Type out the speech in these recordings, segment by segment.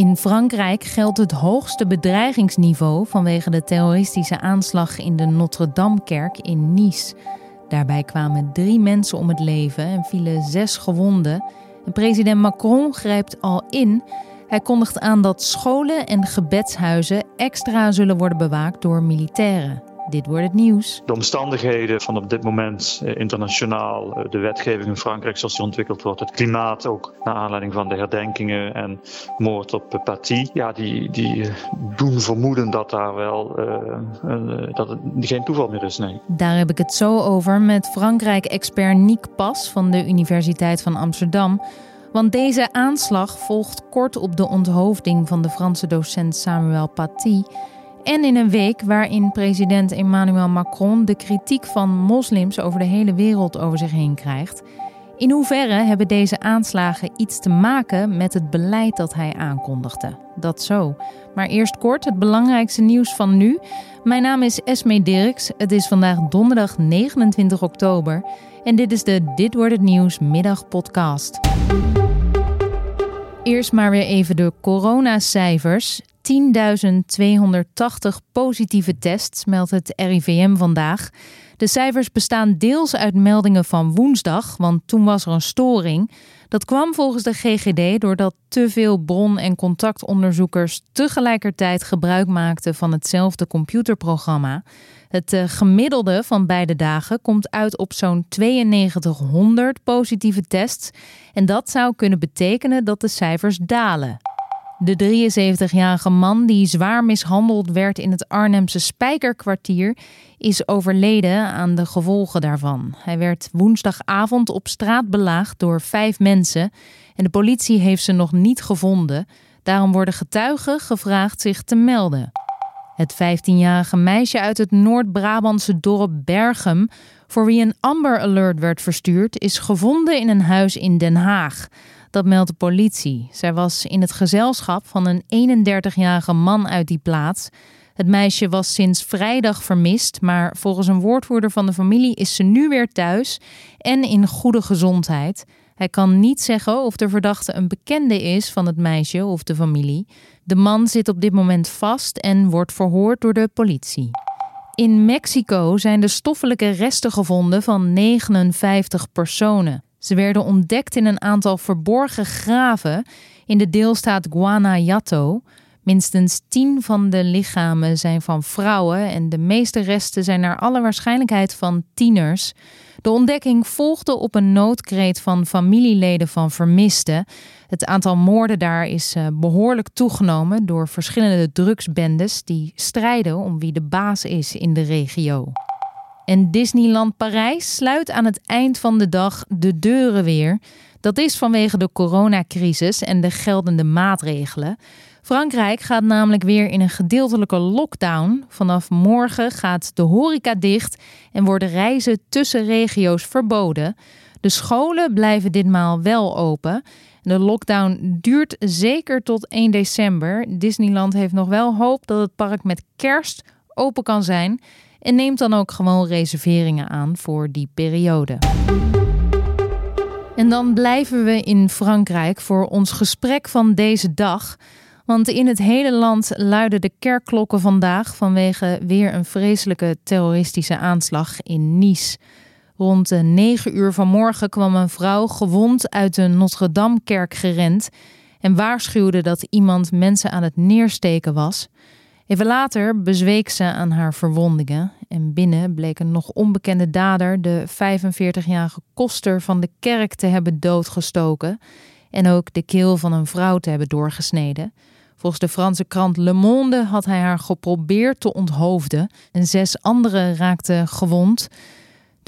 In Frankrijk geldt het hoogste bedreigingsniveau vanwege de terroristische aanslag in de Notre-Dame-kerk in Nice. Daarbij kwamen drie mensen om het leven en vielen zes gewonden. En president Macron grijpt al in. Hij kondigt aan dat scholen en gebedshuizen extra zullen worden bewaakt door militairen. Dit wordt het nieuws. De omstandigheden van op dit moment eh, internationaal, eh, de wetgeving in Frankrijk zoals die ontwikkeld wordt, het klimaat ook naar aanleiding van de herdenkingen en moord op Paty, ja, die, die eh, doen vermoeden dat daar wel dat het geen toeval meer is. Nee. Daar heb ik het zo over met Frankrijk-expert Nick Pas van de Universiteit van Amsterdam. Want deze aanslag volgt kort op de onthoofding van de Franse docent Samuel Paty. En in een week waarin president Emmanuel Macron de kritiek van moslims over de hele wereld over zich heen krijgt. In hoeverre hebben deze aanslagen iets te maken met het beleid dat hij aankondigde? Dat zo. Maar eerst kort het belangrijkste nieuws van nu. Mijn naam is Esme Dirks. Het is vandaag donderdag 29 oktober. En dit is de Dit wordt het nieuws middagpodcast. Eerst maar weer even de coronacijfers. 10.280 positieve tests, meldt het RIVM vandaag. De cijfers bestaan deels uit meldingen van woensdag, want toen was er een storing. Dat kwam volgens de GGD doordat te veel bron- en contactonderzoekers tegelijkertijd gebruik maakten van hetzelfde computerprogramma. Het eh, gemiddelde van beide dagen komt uit op zo'n 9200 positieve tests. En dat zou kunnen betekenen dat de cijfers dalen. De 73-jarige man die zwaar mishandeld werd in het Arnhemse Spijkerkwartier is overleden aan de gevolgen daarvan. Hij werd woensdagavond op straat belaagd door vijf mensen en de politie heeft ze nog niet gevonden. Daarom worden getuigen gevraagd zich te melden. Het 15-jarige meisje uit het Noord-Brabantse dorp Berghem, voor wie een Amber Alert werd verstuurd, is gevonden in een huis in Den Haag. Dat meldt de politie. Zij was in het gezelschap van een 31-jarige man uit die plaats. Het meisje was sinds vrijdag vermist, maar volgens een woordvoerder van de familie is ze nu weer thuis en in goede gezondheid. Hij kan niet zeggen of de verdachte een bekende is van het meisje of de familie. De man zit op dit moment vast en wordt verhoord door de politie. In Mexico zijn de stoffelijke resten gevonden van 59 personen. Ze werden ontdekt in een aantal verborgen graven in de deelstaat Guanajuato. Minstens tien van de lichamen zijn van vrouwen en de meeste resten zijn naar alle waarschijnlijkheid van tieners. De ontdekking volgde op een noodkreet van familieleden van vermisten. Het aantal moorden daar is eh, behoorlijk toegenomen door verschillende drugsbendes die strijden om wie de baas is in de regio. En Disneyland Parijs sluit aan het eind van de dag de deuren weer. Dat is vanwege de coronacrisis en de geldende maatregelen. Frankrijk gaat namelijk weer in een gedeeltelijke lockdown. Vanaf morgen gaat de horeca dicht en worden reizen tussen regio's verboden. De scholen blijven ditmaal wel open. De lockdown duurt zeker tot 1 december. Disneyland heeft nog wel hoop dat het park met kerst open kan zijn. En neemt dan ook gewoon reserveringen aan voor die periode. En dan blijven we in Frankrijk voor ons gesprek van deze dag. Want in het hele land luiden de kerkklokken vandaag vanwege weer een vreselijke terroristische aanslag in Nice. Rond de 9 uur vanmorgen kwam een vrouw gewond uit de Notre-Dame-kerk gerend en waarschuwde dat iemand mensen aan het neersteken was. Even later bezweek ze aan haar verwondingen en binnen bleek een nog onbekende dader de 45-jarige koster van de kerk te hebben doodgestoken en ook de keel van een vrouw te hebben doorgesneden. Volgens de Franse krant Le Monde had hij haar geprobeerd te onthoofden en zes anderen raakten gewond.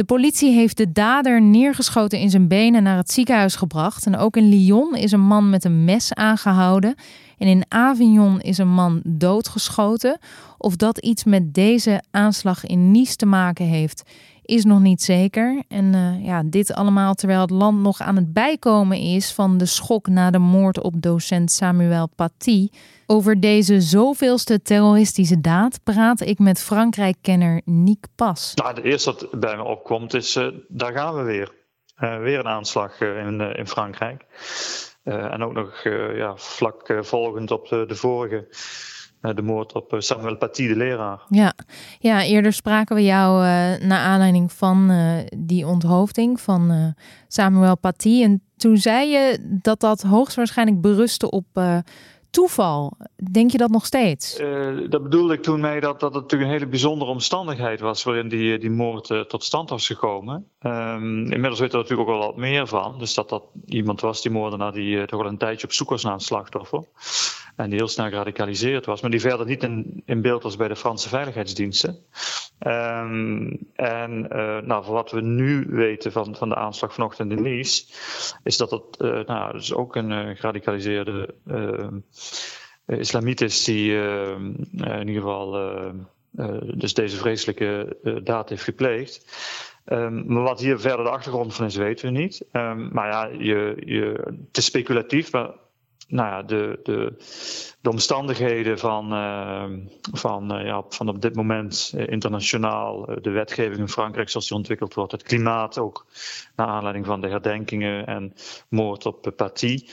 De politie heeft de dader neergeschoten in zijn benen naar het ziekenhuis gebracht. En ook in Lyon is een man met een mes aangehouden. En in Avignon is een man doodgeschoten. Of dat iets met deze aanslag in Nice te maken heeft, is nog niet zeker. En uh, ja, dit allemaal terwijl het land nog aan het bijkomen is van de schok na de moord op docent Samuel Paty. Over deze zoveelste terroristische daad praat ik met Frankrijk-kenner Nick Pas. Nou, de eerste wat bij me opkomt is, uh, daar gaan we weer. Uh, weer een aanslag in, in Frankrijk. en ook nog ja, vlak volgend op de vorige de moord op Samuel Paty, de leraar. Ja, ja eerder spraken we jou uh, naar aanleiding van uh, die onthoofding van uh, Samuel Paty. En toen zei je dat dat hoogstwaarschijnlijk berustte op toeval. Denk je dat nog steeds? Dat bedoelde ik toen mee dat, dat het natuurlijk een hele bijzondere omstandigheid was waarin die, die moord tot stand was gekomen. Um, inmiddels weten we er natuurlijk ook wel wat meer van. Dus dat dat iemand was, die moordenaar, die toch wel een tijdje op zoek was naar een slachtoffer. En die heel snel geradicaliseerd was, maar die verder niet in, in beeld was bij de Franse veiligheidsdiensten. Um, en nou, voor wat we nu weten van, van de aanslag vanochtend in Nice, is dat het nou, dus ook een geradicaliseerde ehm, uh, islamiet die uh, in ieder geval dus deze vreselijke daad heeft gepleegd. Um, maar wat hier verder de achtergrond van is, weten we niet. Um, maar ja, je, je, het is speculatief, maar nou ja, de, de, de omstandigheden van, uh, van, uh, ja, van op dit moment uh, internationaal, de wetgeving in Frankrijk zoals die ontwikkeld wordt, het klimaat ook naar aanleiding van de herdenkingen en moord op Paty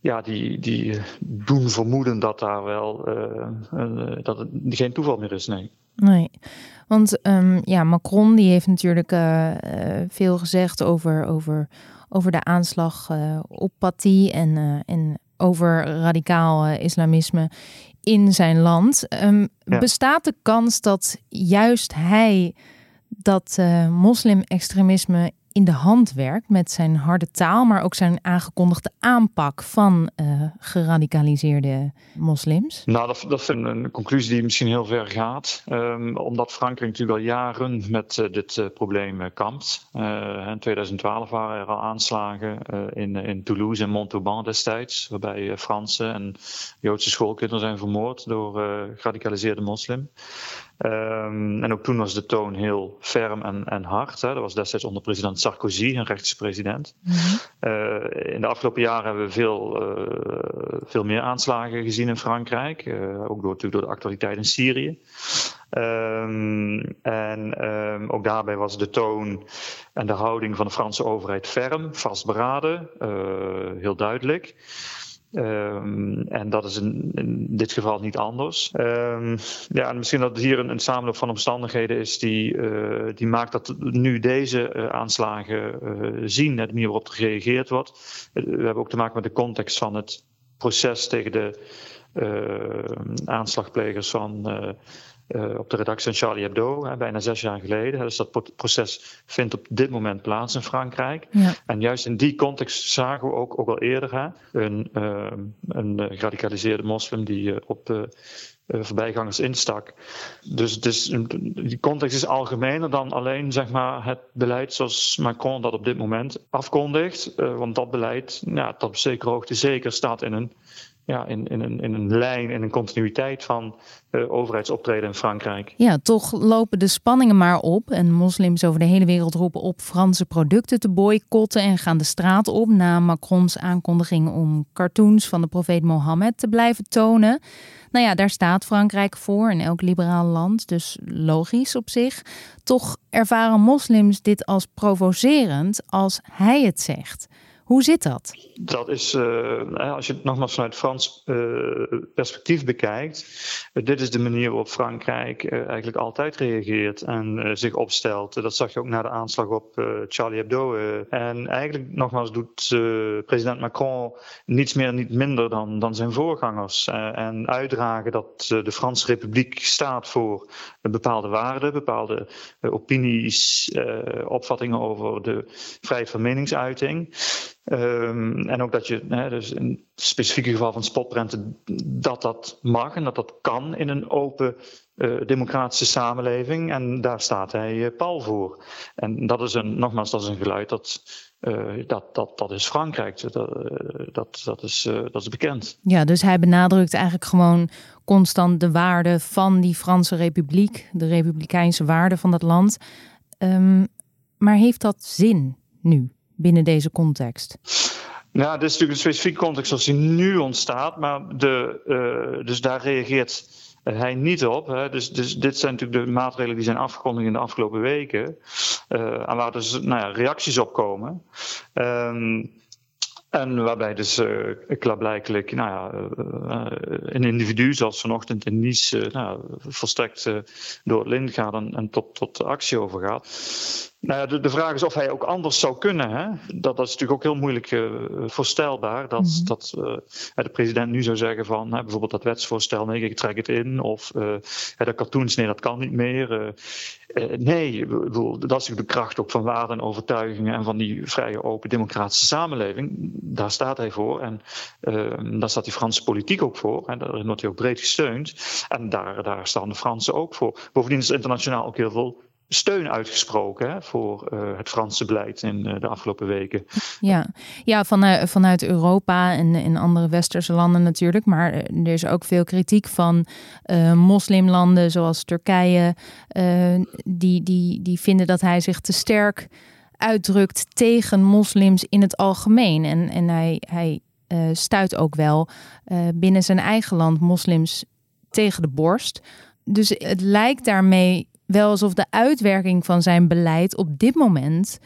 ja, die, die doen vermoeden dat daar wel uh, dat het geen toeval meer is. Nee. Nee, want um, ja, Macron die heeft natuurlijk uh, veel gezegd over, over, over de aanslag op Paty en, en over radicaal islamisme in zijn land. Um, ja. Bestaat de kans dat juist hij dat moslim-extremisme in de hand werkt met zijn harde taal, maar ook zijn aangekondigde aanpak van uh, geradicaliseerde moslims? Nou, dat, dat ik een conclusie die misschien heel ver gaat. Um, omdat Frankrijk natuurlijk al jaren met uh, dit uh, probleem kampt. in 2012 waren er al aanslagen in, in Toulouse en Montauban destijds, waarbij Franse en Joodse schoolkinderen zijn vermoord door geradicaliseerde moslim. Um, en ook toen was de toon heel ferm en, en hard. Hè. Dat was destijds onder president Sarkozy, een rechtse president. Mm -hmm. uh, in de afgelopen jaren hebben we veel, uh, veel meer aanslagen gezien in Frankrijk. Uh, ook door, natuurlijk door de actualiteit in Syrië. Um, en um, ook daarbij was de toon en de houding van de Franse overheid ferm, vastberaden, heel duidelijk. Um, en dat is in, dit geval niet anders. Um, ja, en misschien dat hier een, samenloop van omstandigheden is die, uh, die maakt dat nu deze uh, aanslagen uh, zien, de manier waarop er gereageerd wordt. we hebben ook te maken met de context van het proces tegen de aanslagplegers van uh, op de redactie van Charlie Hebdo, hè, bijna zes jaar geleden. Dus dat proces vindt op dit moment plaats in Frankrijk. Ja. En juist in die context zagen we ook, ook al eerder hè, een, uh, een geradicaliseerde moslim die op voorbijgangers instak. Dus, dus die context is algemener dan alleen zeg maar, het beleid zoals Macron dat op dit moment afkondigt. want dat beleid, ja, dat op zekere hoogte zeker staat in een ja, in, in, een, in een lijn, in een continuïteit van uh, overheidsoptreden in Frankrijk. Ja, toch lopen de spanningen maar op. En moslims over de hele wereld roepen op Franse producten te boycotten en gaan de straat op na Macrons aankondiging om cartoons van de profeet Mohammed te blijven tonen. Nou ja, daar staat Frankrijk voor in elk liberaal land, dus logisch op zich. Toch ervaren moslims dit als provocerend als hij het zegt. Hoe zit dat? Dat is, uh, als je het nogmaals vanuit Frans uh, perspectief bekijkt, uh, dit is de manier waarop Frankrijk eigenlijk altijd reageert en zich opstelt. dat zag je ook na de aanslag op Charlie Hebdo. en eigenlijk nogmaals doet president Macron niets meer, niet minder dan, dan zijn voorgangers. en uitdragen dat de Franse Republiek staat voor bepaalde waarden, bepaalde opinies, opvattingen over de vrijheid van meningsuiting. Um, en ook dat je, hè, dus in het specifieke geval van spotprenten, dat dat mag en dat dat kan in een open uh, democratische samenleving. En daar staat hij uh, pal voor. En dat is een, nogmaals, dat is een geluid dat, uh, dat, dat, dat is Frankrijk. Dat, dat, is, dat is bekend. Ja, dus hij benadrukt eigenlijk gewoon constant de waarden van die Franse Republiek, de republikeinse waarden van dat land. Um, maar heeft dat zin nu? Binnen deze context? Nou, dit is natuurlijk een specifieke context zoals die nu ontstaat, maar de, uh, dus daar reageert hij niet op. Hè. Dus, dus dit zijn natuurlijk de maatregelen die zijn afgekondigd in de afgelopen weken, uh, en waar dus nou ja, reacties op komen. Um, En waarbij dus uh, klaarblijkelijk nou ja, een individu, zoals vanochtend in Nice, nou, volstrekt door het lint gaat en, en tot, tot actie overgaat. Nou ja, de, de, vraag is of hij ook anders zou kunnen. Hè? Dat, dat is natuurlijk ook heel moeilijk uh, voorstelbaar. Dat, mm dat uh, de president nu zou zeggen van bijvoorbeeld dat wetsvoorstel, nee, ik trek het in. Of uh, de cartoons, nee, dat kan niet meer. Nee, bedoel, dat is natuurlijk de kracht ook van waarden en overtuigingen en van die vrije, open, democratische samenleving. Daar staat hij voor. En daar staat die Franse politiek ook voor. En daarin wordt hij ook breed gesteund. En daar, daar staan de Fransen ook voor. Bovendien is internationaal ook heel veel steun uitgesproken hè, voor uh, het Franse beleid in uh, de afgelopen weken. Ja, ja vanuit, eh, vanuit Europa en in andere westerse landen natuurlijk. Maar er is ook veel kritiek van moslimlanden zoals Turkije. die, die, die vinden dat hij zich te sterk uitdrukt tegen moslims in het algemeen. En, en hij, hij stuit ook wel binnen zijn eigen land moslims tegen de borst. Dus het lijkt daarmee wel alsof de uitwerking van zijn beleid op dit moment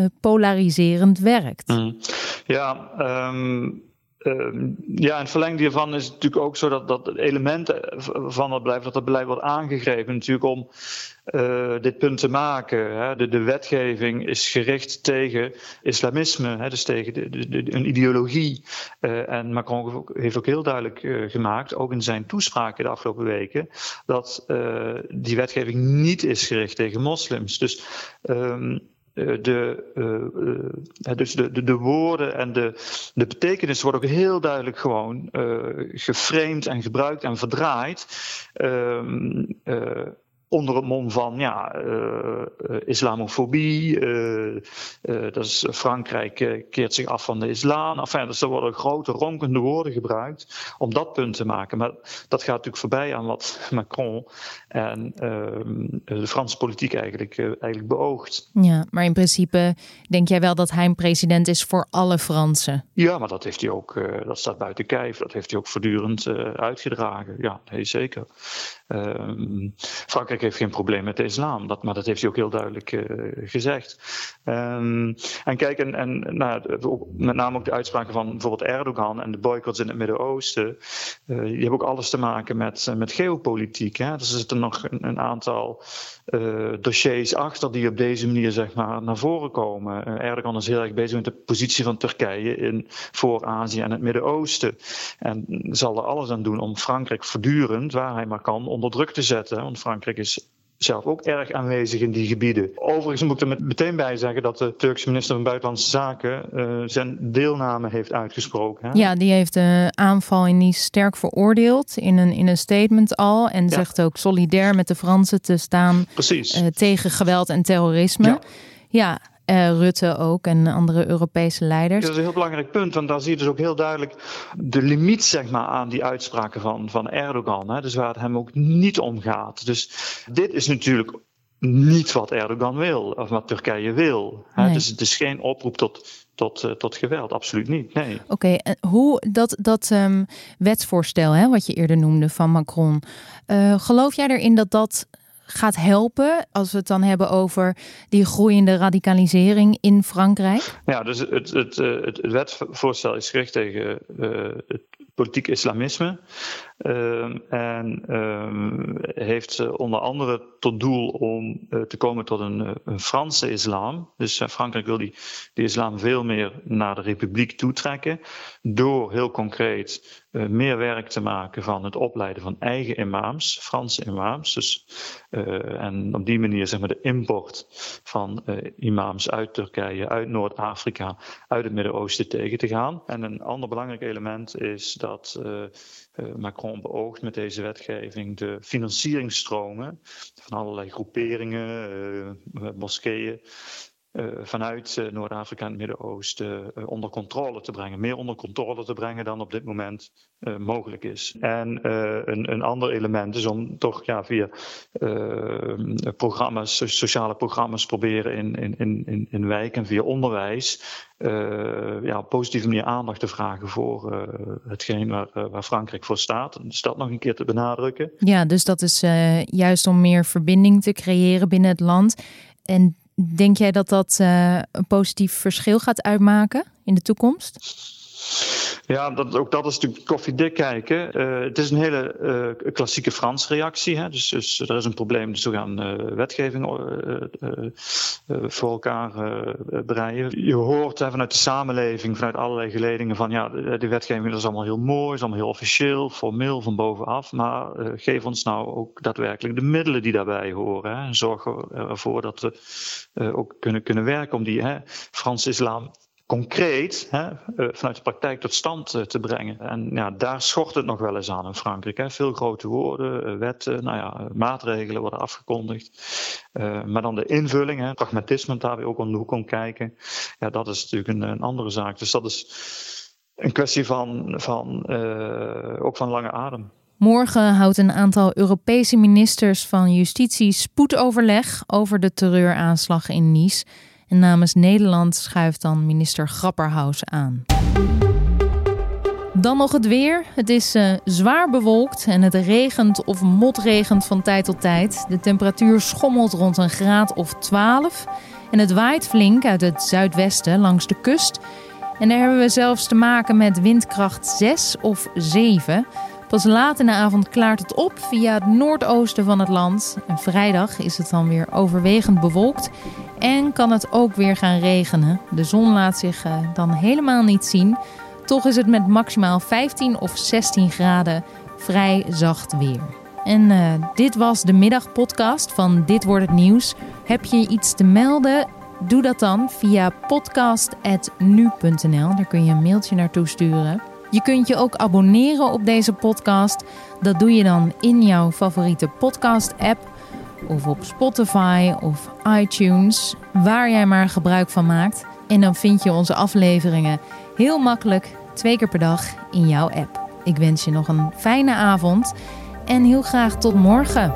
uh, polariserend werkt. Mm. Ja, um, uh, ja, het verlengde hiervan is het natuurlijk ook zo dat, dat elementen van het beleid, dat het beleid wordt aangegrepen natuurlijk om uh, dit punt te maken. Hè. De, de, wetgeving is gericht tegen islamisme, hè, dus tegen de, een ideologie. Uh, en Macron heeft ook heel duidelijk uh, gemaakt, ook in zijn toespraken de afgelopen weken, dat die wetgeving niet is gericht tegen moslims. Dus de, uh, dus de, de, de, woorden en de, de betekenis worden ook heel duidelijk gewoon uh, geframed en gebruikt en verdraaid. Uh, onder het mom van ja, uh, islamofobie. Uh, is Frankrijk keert zich af van de islam. Enfin, dus er worden grote ronkende woorden gebruikt om dat punt te maken. Maar dat gaat natuurlijk voorbij aan wat Macron en de Franse politiek eigenlijk, eigenlijk beoogt. Ja, maar in principe denk jij wel dat hij een president is voor alle Fransen? Ja, maar dat heeft hij ook, dat staat buiten kijf. Dat heeft hij ook voortdurend uitgedragen. Ja, nee, zeker. Ehm, Heeft geen probleem met de islam, dat, maar dat heeft hij ook heel duidelijk uh, gezegd. Um, en kijk, en, en nou, met name ook de uitspraken van bijvoorbeeld Erdogan en de boycotts in het Midden-Oosten, uh, die hebben ook alles te maken met, uh, met geopolitiek. Hè? Dus er zitten nog een, een aantal dossiers achter die op deze manier zeg maar, naar voren komen. Erdogan is heel erg bezig met de positie van Turkije in, voor Azië en het Midden-Oosten. En zal er alles aan doen om Frankrijk voortdurend, waar hij maar kan, onder druk te zetten. Want Frankrijk is zelf ook erg aanwezig in die gebieden. Overigens moet ik er meteen bij zeggen dat de Turkse minister van Buitenlandse Zaken uh, zijn deelname heeft uitgesproken. Hè? Ja, die heeft de aanval in Nice sterk veroordeeld in een, in een statement al. En ja. zegt ook solidair met de Fransen te staan uh, tegen geweld en terrorisme. Ja. ja. Uh, Rutte ook en andere Europese leiders. Dat is een heel belangrijk punt, want daar zie je dus ook heel duidelijk de limiet zeg maar, aan die uitspraken van, van Erdogan. Hè, dus waar het hem ook niet om gaat. Dus dit is natuurlijk niet wat Erdogan wil, of wat Turkije wil. Hè? Nee. Dus het is geen oproep tot, tot, uh, tot geweld, absoluut niet. Nee. Oké, okay, en hoe dat, dat um, wetsvoorstel, hè, wat je eerder noemde van Macron, uh, geloof jij erin dat dat gaat helpen als we het dan hebben over die groeiende radicalisering in Frankrijk? Ja, dus het, het, het, het wetsvoorstel is gericht tegen uh, het politiek islamisme. Uh, en uh, heeft onder andere tot doel om uh, te komen tot een, een Franse islam. Dus Frankrijk wil die, die islam veel meer naar de republiek toetrekken. Door heel concreet meer werk te maken van het opleiden van eigen imams, Franse imams. Dus, en op die manier zeg maar de import van imams uit Turkije, uit Noord-Afrika, uit het Midden-Oosten tegen te gaan. En een ander belangrijk element is dat Macron beoogt met deze wetgeving de financieringstromen van allerlei groeperingen, uh, moskeeën. Uh, vanuit uh, Noord-Afrika en het Midden-Oosten uh, onder controle te brengen. Meer onder controle te brengen dan op dit moment mogelijk is. En een, een, ander element is om toch ja, via programma's, sociale programma's proberen in, in, in, in wijken via onderwijs ja, op positieve manier aandacht te vragen voor hetgeen waar, waar Frankrijk voor staat. Dus dat nog een keer te benadrukken. Ja, dus dat is juist om meer verbinding te creëren binnen het land. En Denk jij dat dat een positief verschil gaat uitmaken in de toekomst? Ja, dat, ook dat is natuurlijk koffiedik kijken. Uh, het is een hele uh, klassieke Frans reactie. Hè? Dus, dus er is een probleem, dus we gaan uh, wetgeving voor elkaar breien. Je hoort hè, vanuit de samenleving, vanuit allerlei geledingen van ja, de, wetgeving is allemaal heel mooi, is allemaal heel officieel, formeel van bovenaf. Maar geef ons nou ook daadwerkelijk de middelen die daarbij horen. En zorg ervoor dat we ook kunnen, kunnen werken om die hè, Franse islam concreet hè, eh, vanuit de praktijk tot stand eh, te brengen. En ja, daar schort het nog wel eens aan in Frankrijk. Hè. Veel grote woorden, eh, wetten, nou ja, maatregelen worden afgekondigd. maar dan de invulling, hè, pragmatisme, daar weer ook om de hoek om kijken. Ja, dat is natuurlijk een, een andere zaak. Dus dat is een kwestie van, van ook van lange adem. Morgen houdt een aantal Europese ministers van Justitie spoedoverleg over de terreuraanslag in Nice. En namens Nederland schuift dan minister Grapperhaus aan. Dan nog het weer. Het is uh, zwaar bewolkt en het regent of motregent van tijd tot tijd. De temperatuur schommelt rond een graad of 12. En het waait flink uit het zuidwesten langs de kust. En daar hebben we zelfs te maken met windkracht 6 of 7. Pas laat in de avond klaart het op via het noordoosten van het land. En vrijdag is het dan weer overwegend bewolkt. En kan het ook weer gaan regenen. De zon laat zich uh, dan helemaal niet zien. Toch is het met maximaal 15 of 16 graden vrij zacht weer. En uh, dit was de middagpodcast van Dit wordt het nieuws. Heb je iets te melden? Doe dat dan via podcast.nu.nl. Daar kun je een mailtje naartoe sturen. Je kunt je ook abonneren op deze podcast. Dat doe je dan in jouw favoriete podcast-app of op Spotify of iTunes, waar jij maar gebruik van maakt. En dan vind je onze afleveringen heel makkelijk twee keer per dag in jouw app. Ik wens je nog een fijne avond en heel graag tot morgen.